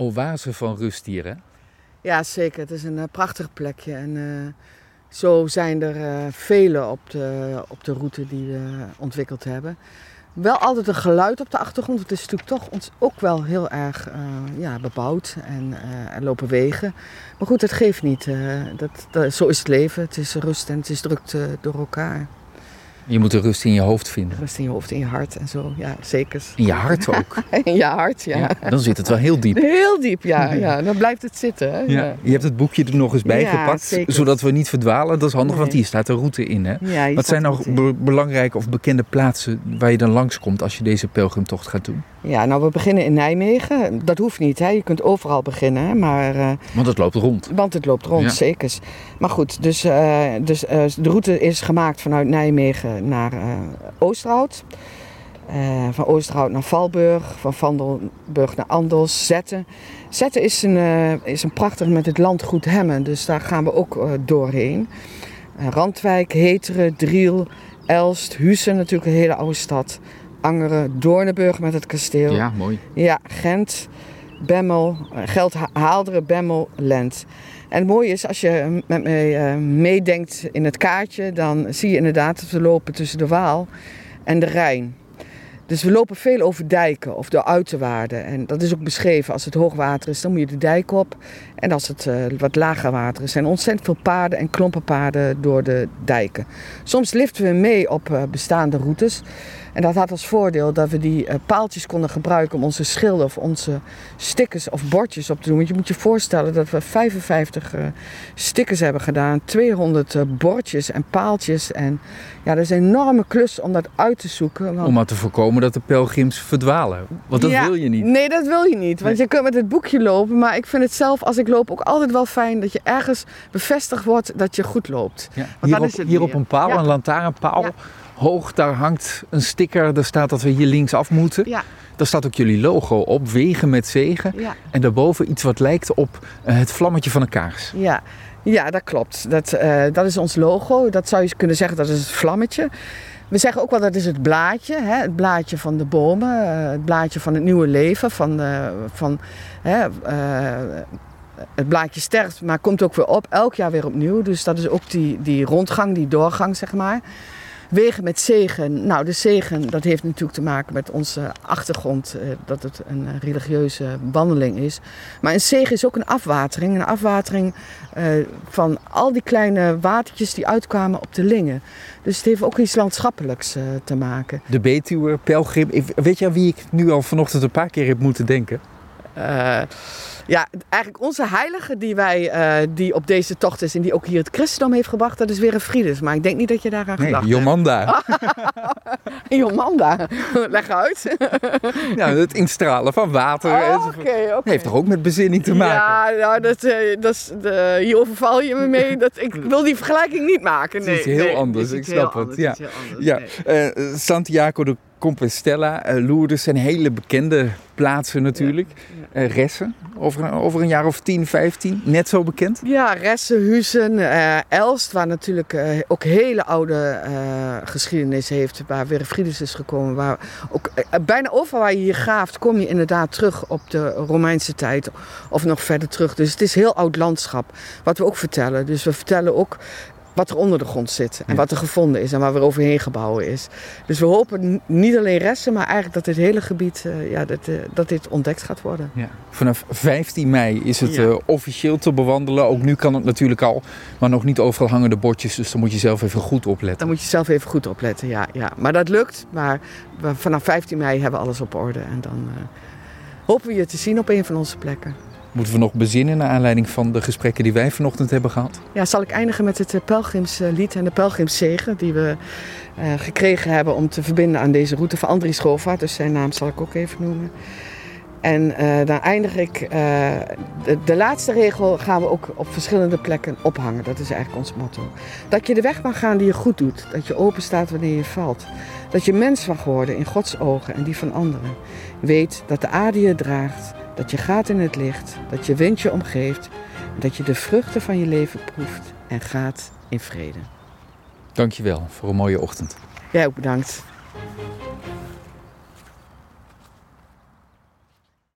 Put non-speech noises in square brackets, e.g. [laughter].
oase van rust hier, hè? Ja, zeker. Het is een uh, prachtig plekje. En uh, zo zijn er uh, vele op de, op de route die we ontwikkeld hebben. Wel altijd een geluid op de achtergrond. Het is natuurlijk toch ons ook wel heel erg ja, bebouwd en er lopen wegen. Maar goed, dat geeft niet. Dat, dat, zo is het leven. Het is rust en het is drukte door elkaar. Je moet de rust in je hoofd vinden. Rust in je hoofd, in je hart en zo, ja, zeker. In je hart ook? [laughs] in je hart, ja. ja. Dan zit het wel heel diep. Heel diep, ja. ja. Dan blijft het zitten. Hè? Ja. Je hebt het boekje er nog eens bij gepakt, zodat we niet verdwalen. Dat is handig, want hier staat de route in. Hè? Wat zijn nog belangrijke of bekende plaatsen waar je dan langskomt als je deze pelgrimtocht gaat doen? Ja, nou, we beginnen in Nijmegen. Dat hoeft niet, hè. Je kunt overal beginnen, hè. maar... Uh, want het loopt rond. Want het loopt rond, zeker. Maar goed, dus, uh, dus uh, de route is gemaakt vanuit Nijmegen naar Oosterhout. van Oosterhout naar Valburg, van Vandelburg naar Andels, Zetten. Zetten is een, is een prachtig met het landgoed Hemmen, dus daar gaan we ook doorheen. Randwijk, Heteren, Driel, Elst, Hussen, natuurlijk een hele oude stad. Angeren, Doornenburg met het kasteel. Ja, mooi. Ja, Gent, Bemmel, eh, Geld, Haalderen, Bemmel, Lent. En het mooie is, als je met mij uh, meedenkt in het kaartje, dan zie je inderdaad dat we lopen tussen de Waal en de Rijn. Dus we lopen veel over dijken of de uiterwaarden. En dat is ook beschreven. Als het hoogwater is, dan moet je de dijk op. En als het uh, wat lager water is, zijn ontzettend veel paden en klompenpaden door de dijken. Soms liften we mee op uh, bestaande routes. En dat had als voordeel dat we die uh, paaltjes konden gebruiken om onze schilden of onze stickers of bordjes op te doen. Want je moet je voorstellen dat we 55 uh, stickers hebben gedaan, 200 uh, bordjes en paaltjes. En ja, dat is een enorme klus om dat uit te zoeken. Om maar te voorkomen dat de pelgrims verdwalen. Want dat wil je niet. Nee, dat wil je niet. Want je kunt met het boekje lopen. Maar ik vind het zelf, als ik loop, ook altijd wel fijn dat je ergens bevestigd wordt dat je goed loopt. Ja. Hier, op, hier op, een paal, ja. een lantaarnpaal. Hoog, daar hangt een sticker. Daar staat dat we hier linksaf moeten. Ja. Daar staat ook jullie logo op, Wegen met Zegen. En daarboven iets wat lijkt op uh, het vlammetje van een kaars. Ja, ja dat klopt. Dat, uh, dat is ons logo. Dat zou je kunnen zeggen, dat is het vlammetje. We zeggen ook wel dat is het blaadje, hè? het blaadje van de bomen, uh, het blaadje van het nieuwe leven. Van, de, van, hè, het blaadje sterft, maar komt ook weer op, elk jaar weer opnieuw. Dus dat is ook die, die rondgang, die doorgang, zeg maar. Wegen met zegen. Nou, de zegen, dat heeft natuurlijk te maken met onze achtergrond, eh, dat het een religieuze wandeling is. Maar een zegen is ook een afwatering. Een afwatering eh, van al die kleine watertjes die uitkwamen op de lingen. Dus het heeft ook iets landschappelijks eh, te maken. De Betuwe, pelgrim. Weet je aan wie ik nu al vanochtend een paar keer heb moeten denken? Uh, ja, eigenlijk onze heilige die, wij, uh, die op deze tocht is en die ook hier het christendom heeft gebracht, dat is weer een Friedens. Maar ik denk niet dat je daaraan gedacht nee, Jomanda. [laughs] Jomanda. [laughs] Leg uit. [laughs] ja, het instralen van water. Oh, okay, okay. Heeft toch ook met bezinning te maken? Ja, nou, dat, uh, dat is, hier overval je me mee. Dat, ik wil die vergelijking niet maken. Nee, het is heel nee, anders, ik snap het. ja. ja. Nee. Uh, Santiago de Compostela, Lourdes zijn hele bekende plaatsen natuurlijk. Ja, ja. Ressen, over, over een jaar of 10, 15, net zo bekend? Ja, Ressen, Huizen, uh, Elst, waar natuurlijk ook hele oude geschiedenis heeft, waar weer Friedrich is gekomen. Waar ook, bijna overal waar je hier graaft, kom je inderdaad terug op de Romeinse tijd of nog verder terug. Dus het is heel oud landschap, wat we ook vertellen. Dus we vertellen ook wat er onder de grond zit en wat er gevonden is en waar weer overheen gebouwen is. Dus we hopen niet alleen resten, maar eigenlijk dat dit hele gebied uh, ja, dat, uh, dat dit ontdekt gaat worden. Ja. Vanaf 15 mei is het ja. uh, officieel te bewandelen. Ook nu kan het natuurlijk al, maar nog niet overal hangen de bordjes, dus dan moet je zelf even goed opletten. Dan moet je zelf even goed opletten, ja. ja. Maar dat lukt, maar vanaf 15 mei hebben we alles op orde en dan hopen we je te zien op een van onze plekken. Moeten we nog bezinnen naar aanleiding van de gesprekken die wij vanochtend hebben gehad? Ja, zal ik eindigen met het pelgrimslied en de pelgrimszegen die we uh, gekregen hebben om te verbinden aan deze route van Andries Schoolvaart. Dus zijn naam zal ik ook even noemen. En uh, dan eindig ik, uh, de, de, laatste regel gaan we ook op verschillende plekken ophangen. Dat is eigenlijk ons motto. Dat je de weg mag gaan die je goed doet. Dat je open staat wanneer je valt. Dat je mens mag worden in Gods ogen en die van anderen. Weet dat de aarde je draagt dat je gaat in het licht, dat je wind je omgeeft, dat je de vruchten van je leven proeft en gaat in vrede. Dankjewel voor een mooie ochtend. Jij ook bedankt.